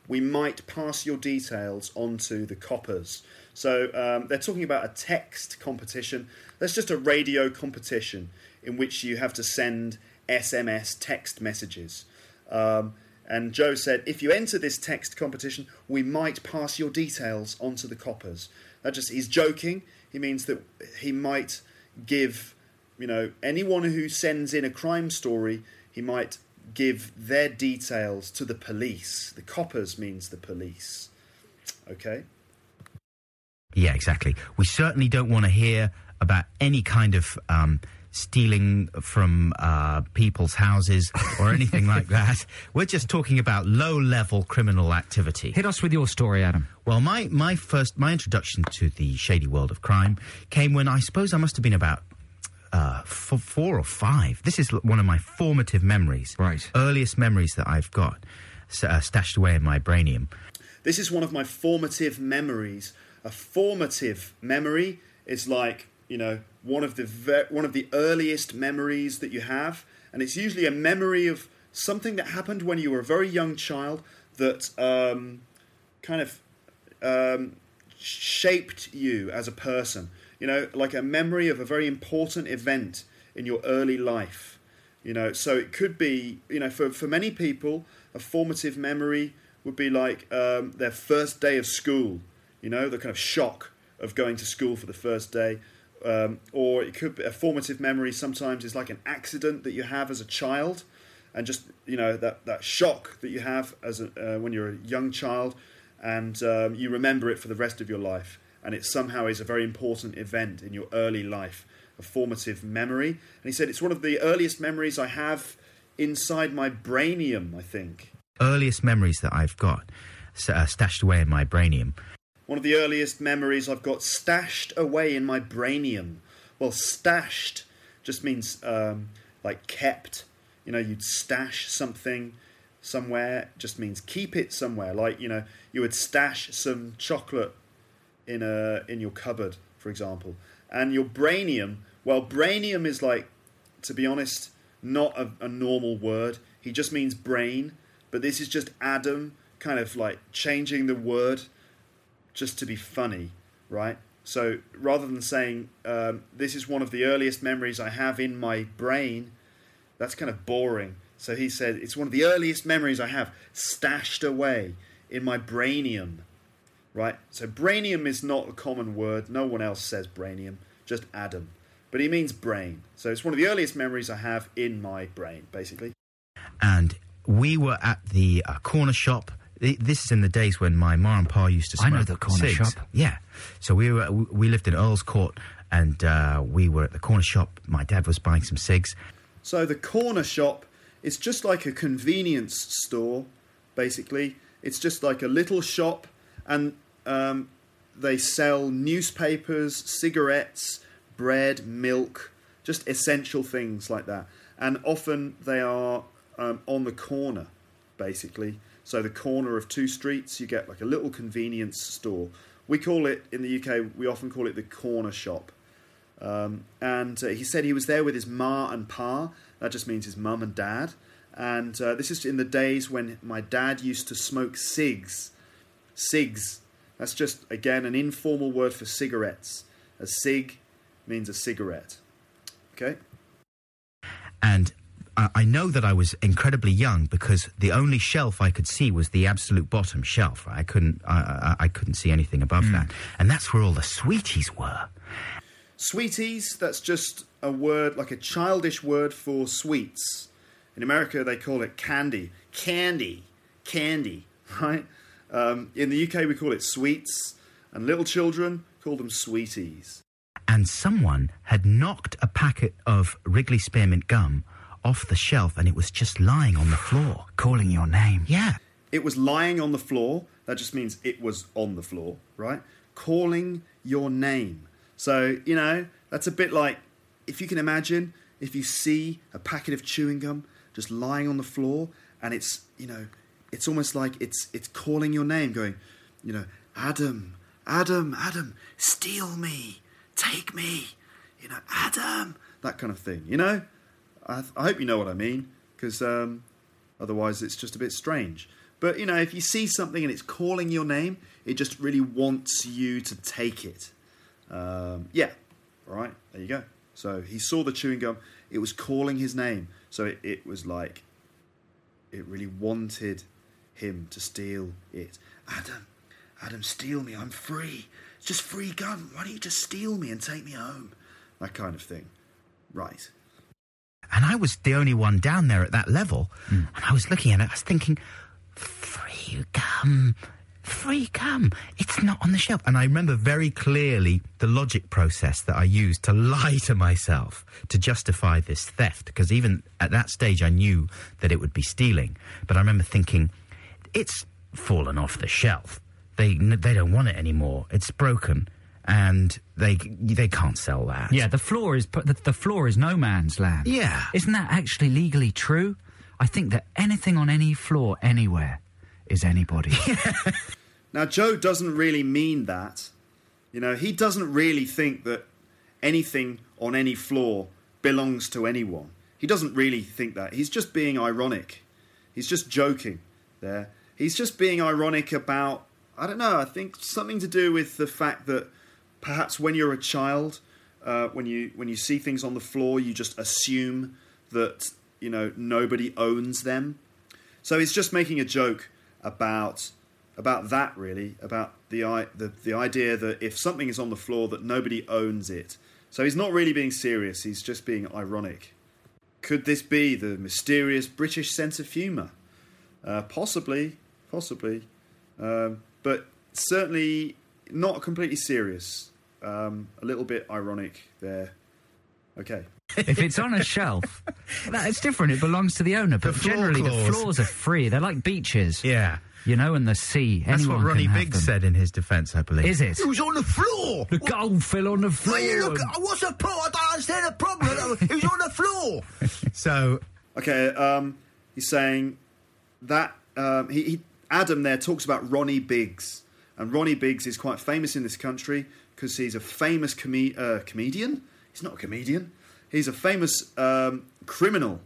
B: we might pass your details on to the coppers. So um, they're talking about a text competition. That's just a radio competition in which you have to send SMS text messages. Um, and Joe said, if you enter this text competition, we might pass your details on to the coppers. That just he's joking. He means that he might give, you know, anyone who sends in a crime story, he might give their details to the police. The coppers means the police. Okay?
C: Yeah, exactly. We certainly don't want to hear about any kind of um, stealing from uh, people's houses or anything like that. We're just talking about low-level criminal activity.
D: Hit us with your story, Adam.
C: Well, my, my first my introduction to the shady world of crime came when I suppose I must have been about uh, f- four or five. This is one of my formative memories,
D: Right.
C: Earliest memories that I've got uh, stashed away in my brainium.
B: This is one of my formative memories. A formative memory is like, you know, one of the one of the earliest memories that you have, and it's usually a memory of something that happened when you were a very young child that um, kind of um, shaped you as a person. You know, like a memory of a very important event in your early life. You know, so it could be, you know, for, for many people, a formative memory would be like um, their first day of school. You know, the kind of shock of going to school for the first day. Um, or it could be a formative memory sometimes is like an accident that you have as a child and just you know that, that shock that you have as a, uh, when you're a young child and um, you remember it for the rest of your life and it somehow is a very important event in your early life a formative memory and he said it's one of the earliest memories i have inside my brainium i think
C: Earliest memories that I've got uh, stashed away in my brainium.
B: One of the earliest memories I've got stashed away in my brainium. Well, stashed just means um, like kept. You know, you'd stash something somewhere, just means keep it somewhere. Like, you know, you would stash some chocolate in a in your cupboard, for example. And your brainium, well, brainium is like, to be honest, not a, a normal word. He just means brain, but this is just Adam kind of like changing the word just to be funny, right? So rather than saying um, this is one of the earliest memories I have in my brain, that's kind of boring. So he said, It's one of the earliest memories I have stashed away in my brainium. Right? So brainium is not a common word. No one else says brainium, just Adam. But he means brain. So it's one of the earliest memories I have in my brain, basically.
C: and we were at the uh, corner shop. Th- This is in the days when my ma and pa used to smoke
D: I
C: smoke
D: know the corner
C: cigs.
D: shop.
C: Yeah, so we were we lived in Earl's Court, and uh, we were at the corner shop. My dad was buying some cigs.
B: So the corner shop is just like a convenience store, basically. It's just like a little shop, and um, they sell newspapers, cigarettes, bread, milk, just essential things like that. And often they are um, on the corner, basically. So the corner of two streets, you get like a little convenience store. We call it in the UK. We often call it the corner shop. Um, and uh, he said he was there with his ma and pa. That just means his mum and dad. And uh, this is in the days when my dad used to smoke cigs. Cigs. That's just, again, an informal word for cigarettes. A cig means a cigarette. Okay?
C: And I, I know that I was incredibly young because the only shelf I could see was the absolute bottom shelf. I couldn't I, I, I couldn't see anything above that, and that's where all the sweeties were.
B: Sweeties, that's just a word, like a childish word for sweets. In America, they call it candy. Candy. Candy, right? Um, in the UK, we call it sweets, and little children call them sweeties.
C: and someone had knocked a packet of Wrigley Spearmint gum off the shelf and it was just lying on the floor.
D: Calling your name.
C: Yeah.
B: It was lying on the floor. That just means it was on the floor, right? Calling your name. So, you know, that's a bit like if you can imagine if you see a packet of chewing gum just lying on the floor and it's, you know, it's almost like it's it's calling your name going, you know, Adam, Adam, Adam, steal me, take me, you know, Adam, that kind of thing, you know? I, I hope you know what I mean because um, Otherwise, it's just a bit strange. But you know, if you see something and it's calling your name, it just really wants you to take it. Um, yeah, all right, there you go. So he saw the chewing gum, it was calling his name. So it, it was like, it really wanted him to steal it. Adam, Adam, steal me, I'm free. It's just free gum. Why don't you just steal me and take me home? That kind of thing. Right.
C: And I was the only one down there at that level. Hmm. And I was looking at it, I was thinking, free gum, free gum. It's not on the shelf. And I remember very clearly the logic process that I used to lie to myself to justify this theft. Because even at that stage, I knew that it would be stealing. But I remember thinking, it's fallen off the shelf. They, they don't want it anymore. It's broken. And they they can't sell that.
D: Yeah, the floor is the, the floor is no man's land.
C: Yeah.
D: Isn't that actually legally true? I think that anything on any floor anywhere is anybody.
B: Now, Joe doesn't really mean that. You know, he doesn't really think that anything on any floor belongs to anyone. He doesn't really think that. He's just being ironic. He's just joking there. He's just being ironic about, I don't know, I think something to do with the fact that perhaps when you're a child, uh, when you when you see things on the floor, you just assume that you know nobody owns them. So he's just making a joke about about that really about the the, the idea that if something is on the floor that nobody owns it. So he's not really being serious. He's just being ironic. Could this be the mysterious British sense of humour? Uh, possibly, possibly, um, but certainly not completely serious. Um, a little bit ironic there. Okay.
D: if it's on a shelf, that, it's different. It belongs to the owner. But
C: The floor
D: generally, the floors are free. They're like beaches.
C: Yeah.
D: You know, and the sea.
C: That's
D: Anyone
C: what Ronnie Biggs
D: them.
C: said in his defence, I believe.
D: Is it?
C: It was on the floor.
D: The gold fell on the floor.
C: Well, you look, what's the problem? I don't understand the problem. it was on the floor. so,
B: Okay, um, he's saying that um, he, he Adam there talks about Ronnie Biggs, and Ronnie Biggs is quite famous in this country because he's a famous come- uh, comedian. He's not a comedian. He's a famous um, criminal,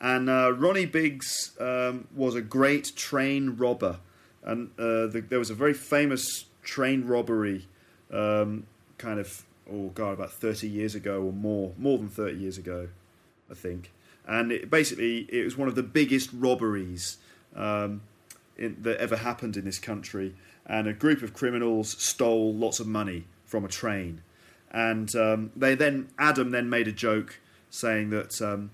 B: and uh, Ronnie Biggs um, was a great train robber, and uh, the, there was a very famous train robbery, um, kind of oh god, about thirty years ago or more, more than thirty years ago, I think. and it, basically it was one of the biggest robberies um, in, that ever happened in this country. And a group of criminals stole lots of money from a train, and um, they then Adam then made a joke saying that um,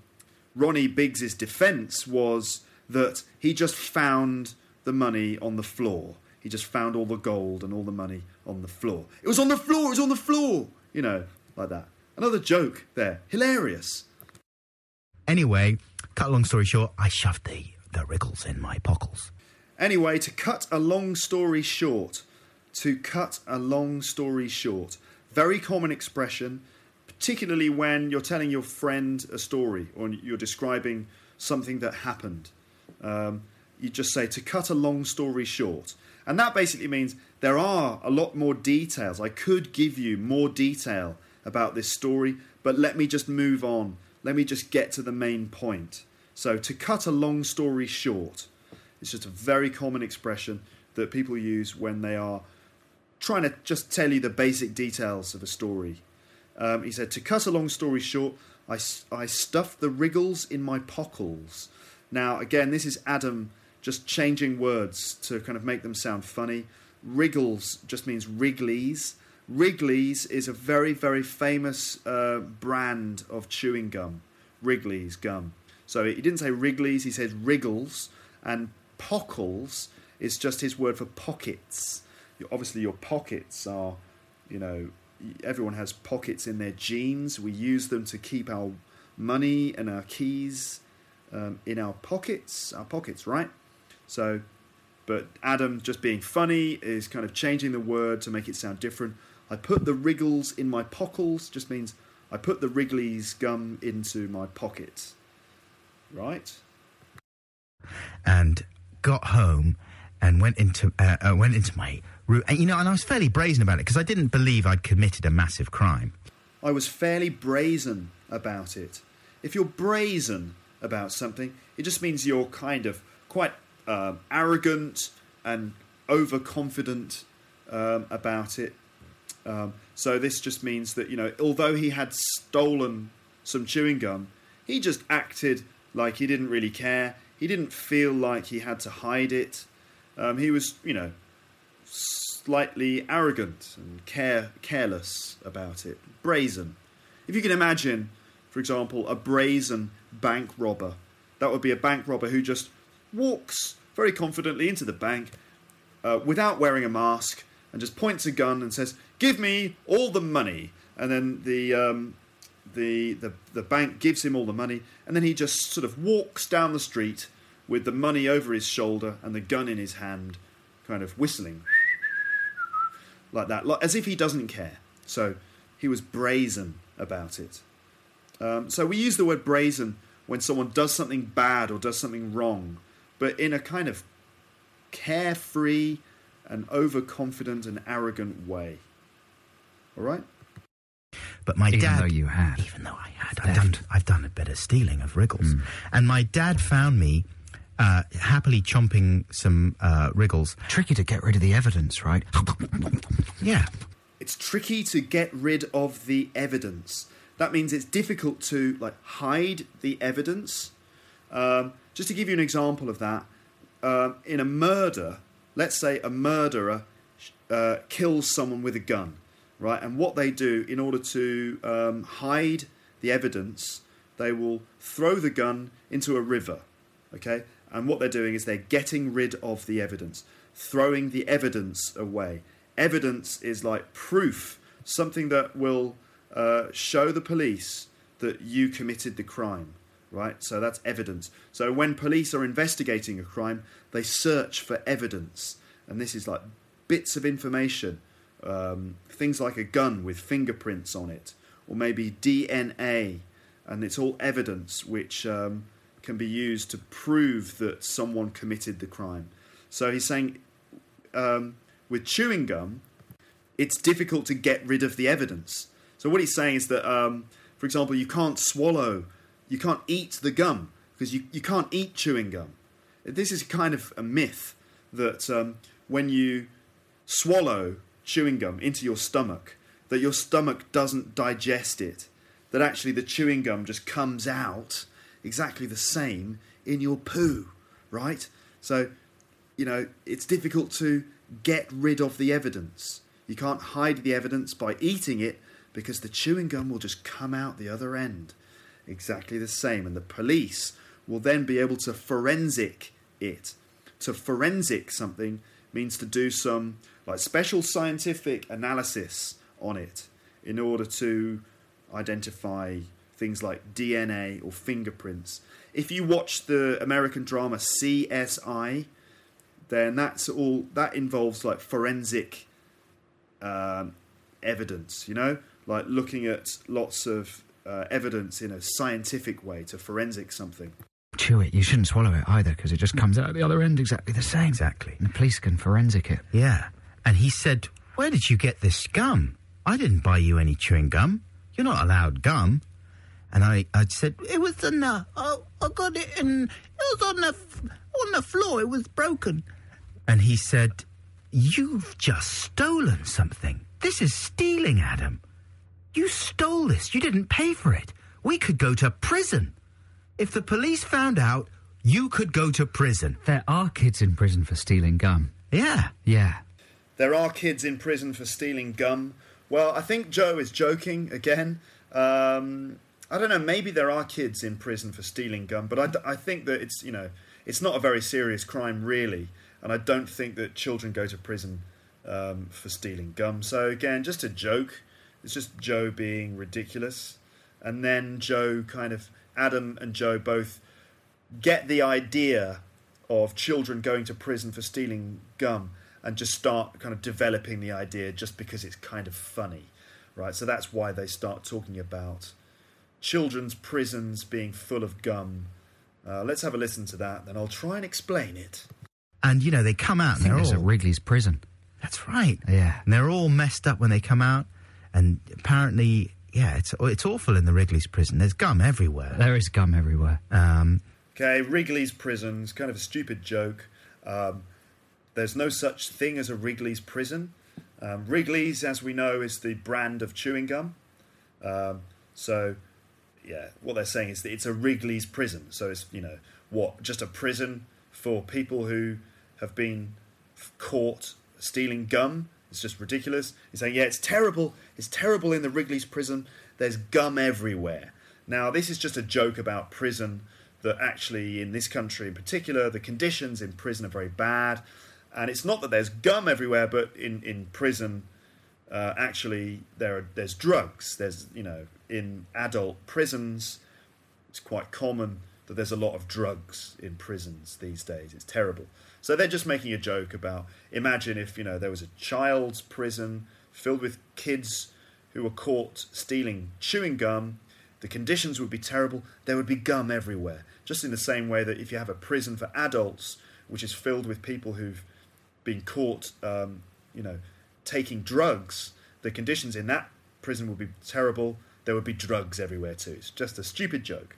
B: Ronnie Biggs's defence was that he just found the money on the floor. He just found all the gold and all the money on the floor. It was on the floor. It was on the floor. You know, like that. Another joke there. Hilarious.
C: Anyway, cut a long story short, I shoved the, the wriggles in my pockles.
B: Anyway, to cut a long story short, to cut a long story short, very common expression, particularly when you're telling your friend a story or you're describing something that happened. Um, you just say to cut a long story short. And that basically means there are a lot more details. I could give you more detail about this story, but let me just move on. Let me just get to the main point. So, to cut a long story short, it's just a very common expression that people use when they are trying to just tell you the basic details of a story. Um, he said, To cut a long story short, I, I stuffed the wriggles in my pockles. Now, again, this is Adam just changing words to kind of make them sound funny. Wriggles just means Wrigley's. Wrigley's is a very, very famous uh, brand of chewing gum. Wrigley's gum. So he didn't say Wrigley's, he said Wriggles. And pockles is just his word for pockets. Obviously, your pockets are, you know, everyone has pockets in their jeans. We use them to keep our money and our keys um, in our pockets, our pockets, right? So, but Adam just being funny is kind of changing the word to make it sound different. I put the wriggles in my pockles just means I put the Wrigley's gum into my pocket, right?
C: And got home and went into uh, uh, went into my you know, and I was fairly brazen about it because I didn't believe I'd committed a massive crime.
B: I was fairly brazen about it. If you're brazen about something, it just means you're kind of quite uh, arrogant and overconfident um, about it. Um, so this just means that you know, although he had stolen some chewing gum, he just acted like he didn't really care. He didn't feel like he had to hide it. Um, he was, you know, slightly arrogant and care careless about it, brazen. If you can imagine, for example, a brazen bank robber, that would be a bank robber who just walks very confidently into the bank uh, without wearing a mask and just points a gun and says, "Give me all the money." And then the um, the, the the bank gives him all the money, and then he just sort of walks down the street with the money over his shoulder and the gun in his hand, kind of whistling like that, like, as if he doesn't care. So he was brazen about it. Um, so we use the word brazen when someone does something bad or does something wrong, but in a kind of carefree and overconfident and arrogant way. All right?
C: But my
D: Even
C: dad,
D: though you had.
C: even though I had, I've done, I've done a bit of stealing of wriggles, and my dad found me uh, happily chomping some uh, wriggles.
D: Tricky to get rid of the evidence, right?
C: Yeah,
B: It's tricky to get rid of the evidence. That means it's difficult to like hide the evidence. Um, just to give you an example of that, um, in a murder, let's say a murderer uh, kills someone with a gun, right? And what they do in order to um, hide the evidence, they will throw the gun into a river, okay? And what they're doing is they're getting rid of the evidence, throwing the evidence away. Evidence is like proof, something that will uh, show the police that you committed the crime, right? So that's evidence. So when police are investigating a crime, they search for evidence. And this is like bits of information, um, things like a gun with fingerprints on it, or maybe DNA, and it's all evidence which um, can be used to prove that someone committed the crime. So he's saying um, with chewing gum, it's difficult to get rid of the evidence. So what he's saying is that, um, for example, you can't swallow, you can't eat the gum because you, you can't eat chewing gum. This is kind of a myth that um, when you swallow chewing gum into your stomach, that your stomach doesn't digest it, that actually the chewing gum just comes out exactly the same in your poo, right? So, you know, it's difficult to get rid of the evidence. You can't hide the evidence by eating it because the chewing gum will just come out the other end. Exactly the same. And the police will then be able to forensic it. To forensic something means to do some like special scientific analysis on it in order to identify things like DNA or fingerprints. If you watch the American drama CSI, then that's all that involves like forensic um, evidence, you know, like looking at lots of uh, evidence in a scientific way to forensic something.
D: Chew it. You shouldn't swallow it either because it just comes out the other end exactly the same.
C: Exactly.
D: And the police can forensic it.
C: Yeah. And he said, Where did you get this gum? I didn't buy you any chewing gum. You're not allowed gum. And I, I said, It was in the. Oh, I got it in. It was on the, on the floor. It was broken. And he said, You've just stolen something. This is stealing, Adam. You stole this. You didn't pay for it. We could go to prison. If the police found out, you could go to prison.
D: There are kids in prison for stealing gum.
C: Yeah.
D: Yeah.
B: There are kids in prison for stealing gum. Well, I think Joe is joking again. Um, I don't know. Maybe there are kids in prison for stealing gum, but I, think that it's you know it's not a very serious crime really, and I don't think that children go to prison um, for stealing gum. So again, just a joke. It's just Joe being ridiculous, and then Joe kind of Adam and Joe both get the idea of children going to prison for stealing gum and just start kind of developing the idea just because it's kind of funny, right? So that's why they start talking about children's prisons being full of gum. Uh, let's have a listen to that, then I'll try and explain it.
C: And, you know, they come out
D: I
C: and
D: think
C: they're
D: there's
C: all.
D: a Wrigley's prison.
C: That's right.
D: Yeah.
C: And they're all messed up when they come out. And apparently, yeah, it's, it's awful in the Wrigley's prison. There's gum everywhere.
D: There is gum everywhere.
C: Um,
B: Okay, Wrigley's prison's kind of a stupid joke. Um, there's no such thing as a Wrigley's prison. Um, Wrigley's, as we know, is the brand of chewing gum. Um, so, yeah, what they're saying is that it's a Wrigley's prison. So it's you know what, just a prison for people who have been caught stealing gum. It's just ridiculous. He's saying, yeah, it's terrible. It's terrible in the Wrigley's prison. There's gum everywhere. Now, this is just a joke about prison. That actually, in this country in particular, the conditions in prison are very bad. And it's not that there's gum everywhere, but in, in prison, uh, actually there are there's drugs. There's you know in adult prisons, it's quite common that there's a lot of drugs in prisons these days. It's terrible. So they're just making a joke about imagine if you know there was a child's prison filled with kids who were caught stealing chewing gum. The conditions would be terrible. There would be gum everywhere. Just in the same way that if you have a prison for adults, which is filled with people who've been caught, um, you know, taking drugs, the conditions in that prison would be terrible. There would be drugs everywhere too. It's just a stupid joke.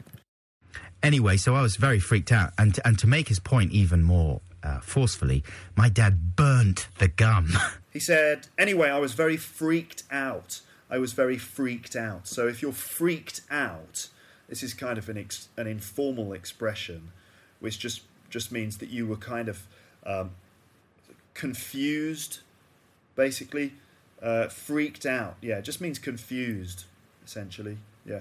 C: anyway, so I was very freaked out. And, and to make his point even more uh, forcefully, my dad burnt the gum.
B: He said, anyway, I was very freaked out. I was very freaked out. So if you're freaked out, this is kind of an ex- an informal expression, which just just means that you were kind of um, confused, basically. Uh, freaked out, yeah, it just means confused, essentially. Yeah.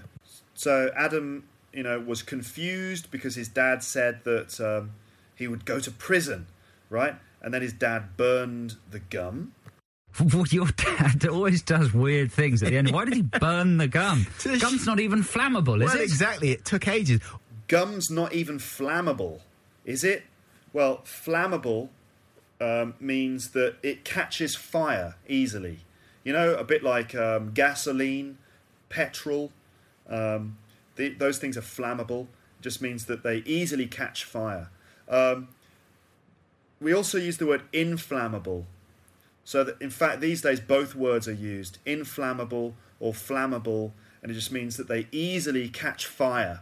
B: So Adam, you know, was confused because his dad said that um, he would go to prison, right? And then his dad burned the gum.
D: Well, Your dad always does weird things at the end. Why did he burn the gum? Gum's not even flammable, is
C: well,
D: it?
C: exactly. It took ages.
B: Gum's not even flammable, is it? Well, flammable um, means that it catches fire easily. You know, a bit like um, gasoline, petrol. Um, the, those things are flammable. It just means that they easily catch fire. Um, we also use the word inflammable. So that in fact these days both words are used, inflammable or flammable, and it just means that they easily catch fire.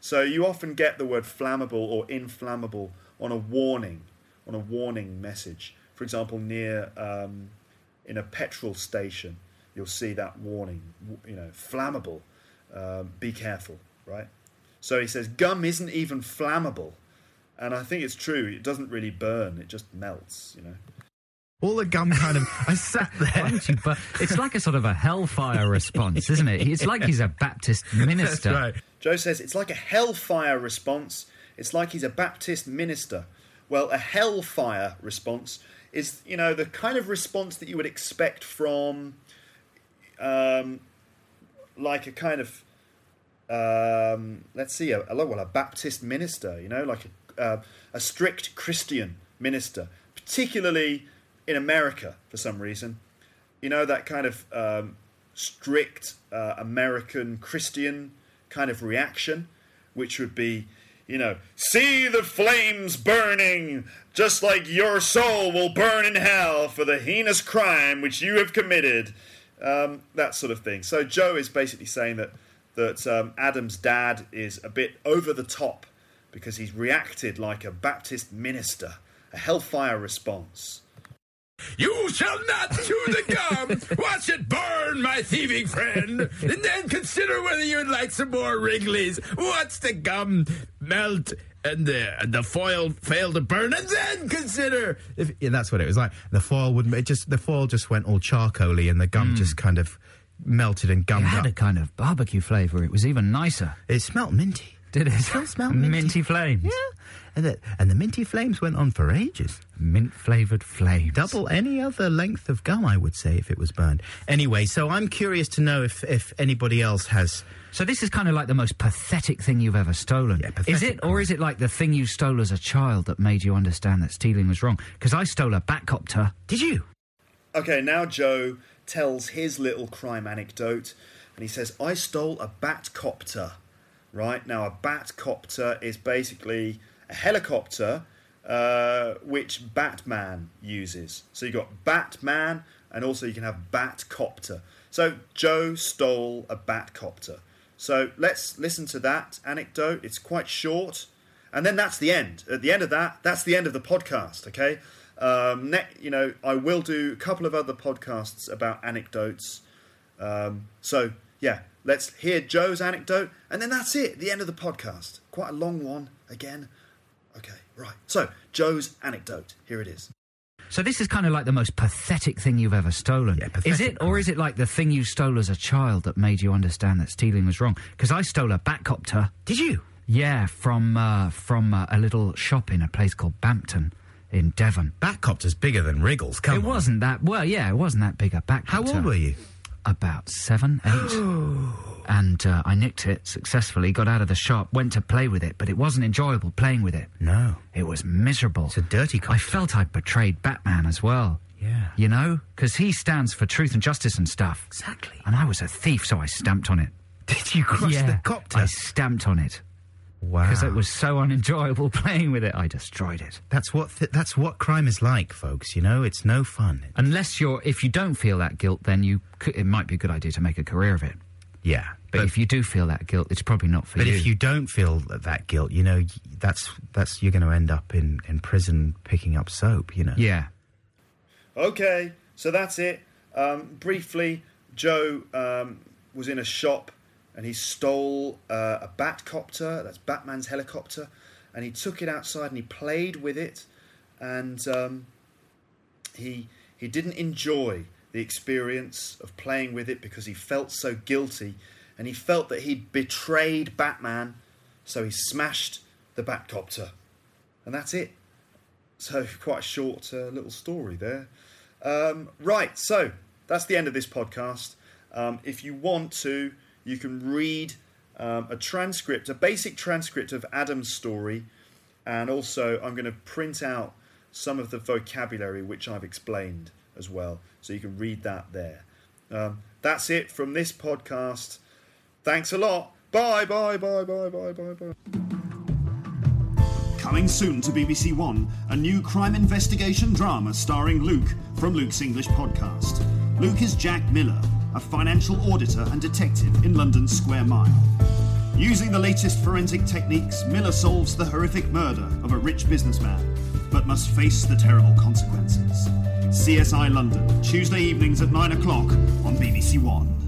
B: So you often get the word flammable or inflammable on a warning, on a warning message. For example, near um, in a petrol station, you'll see that warning. You know, flammable. Um, be careful, right? So he says gum isn't even flammable, and I think it's true. It doesn't really burn; it just melts. You know.
C: All the gum kind of. I sat there.
D: don't you bu- it's like a sort of a hellfire response, isn't it? It's like he's a Baptist minister.
C: That's right.
B: Joe says it's like a hellfire response. It's like he's a Baptist minister. Well, a hellfire response is, you know, the kind of response that you would expect from, um, like a kind of, um, let's see, a, a well, a Baptist minister. You know, like a, uh, a strict Christian minister, particularly in America for some reason. You know that kind of um, strict uh, American Christian kind of reaction, which would be, you know, see the flames burning, just like your soul will burn in hell for the heinous crime which you have committed. Um, that sort of thing. So Joe is basically saying that that um, Adam's dad is a bit over the top because he's reacted like a Baptist minister, a hellfire response.
E: You shall not chew the gum. Watch it burn, my thieving friend. And then consider whether you'd like some more Wrigley's. Watch the gum melt and the, and the foil failed to burn. And then consider.
C: If, yeah, that's what it was like. The foil would it just the foil just went all charcoaly, and the gum just mm. kind of melted and gummed It
D: had
C: up.
D: a kind of barbecue flavour. It was even nicer.
C: It smelt minty.
D: Did it?
C: Still smell minty.
D: minty flames.
C: Yeah, and the, and the minty flames went on for ages.
D: Mint flavoured flames.
C: Double any other length of gum, I would say, if it was burned. Anyway, so I'm curious to know if if anybody else has.
D: So this is kind of like the most pathetic thing you've ever stolen.
C: Yeah,
D: is it, or is it like the thing you stole as a child that made you understand that stealing was wrong? Because I stole a Batcopter.
C: Did you?
B: Okay, now Joe tells his little crime anecdote, and he says, I stole a Batcopter. Right? Now, a Batcopter is basically a helicopter uh, which Batman uses. So you've got Batman, and also you can have Batcopter. So Joe stole a Batcopter. So let's listen to that anecdote. It's quite short. And then that's the end. At the end of that, that's the end of the podcast, okay? Um, ne- you know, I will do a couple of other podcasts about anecdotes. Um, so, yeah, let's hear Joe's anecdote, and then that's it, the end of the podcast. Quite a long one, again. Okay, right. So, Joe's anecdote. Here it is.
D: So this is kind of like the most pathetic thing you've ever stolen.
C: Yeah,
D: is it, or is it like the thing you stole as a child that made you understand that stealing was wrong? Because I stole a Batcopter.
C: Did you?
D: Yeah, from uh, from uh, a little shop in a place called Bampton in Devon.
C: Batcopter's bigger than Wriggles. Come
D: it
C: on.
D: wasn't that. Well, yeah, it wasn't that big a Batcopter.
C: How old were you?
D: About seven, eight. and uh, I nicked it successfully. Got out of the shop, went to play with it, but it wasn't enjoyable playing with it.
C: No.
D: It was miserable.
C: It's a dirty
D: I felt I'd betrayed Batman as well.
C: Yeah.
D: You know? Because he stands for truth and justice and stuff.
C: Exactly.
D: And I was a thief, so I stamped on it.
C: Did you crush
D: yeah,
C: the copter?
D: I stamped on it.
C: Wow.
D: Because it was so unenjoyable playing with it, I destroyed it.
C: That's what th- that's what crime is like, folks. You know, it's no fun.
D: Unless you're, if you don't feel that guilt, then you, could, it might be a good idea to make a career of it.
C: Yeah,
D: But, if you do feel that guilt, it's probably not for
C: but
D: you.
C: But if you don't feel that, that guilt, you know, that's that's you're going to end up in in prison picking up soap. You know.
D: yeah.
B: Okay, so that's it. Um, briefly, Joe um, was in a shop and he stole uh, a Batcopter, that's Batman's helicopter, and he took it outside and he played with it, and um, he he didn't enjoy the experience of playing with it because he felt so guilty, and he felt that he'd betrayed Batman, so he smashed the Batcopter, and that's it. So quite a short uh, little story there. Um, right, so that's the end of this podcast. Um, if you want to, you can read um, a transcript, a basic transcript of Adam's story, and also I'm going to print out some of the vocabulary which I've explained as well, so you can read that there. Um, that's it from this podcast. Thanks a lot. Bye, bye, bye, bye, bye, bye, bye.
F: Coming soon to BBC One, a new crime investigation drama starring Luke from Luke's English podcast. Luke is Jack Miller, a financial auditor and detective in London's Square Mile. Using the latest forensic techniques, Miller solves the horrific murder of a rich businessman, but must face the terrible consequences. CSI London, Tuesday evenings at 9 o'clock on BBC One.